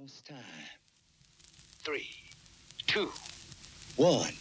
Almost time. Three, two, one.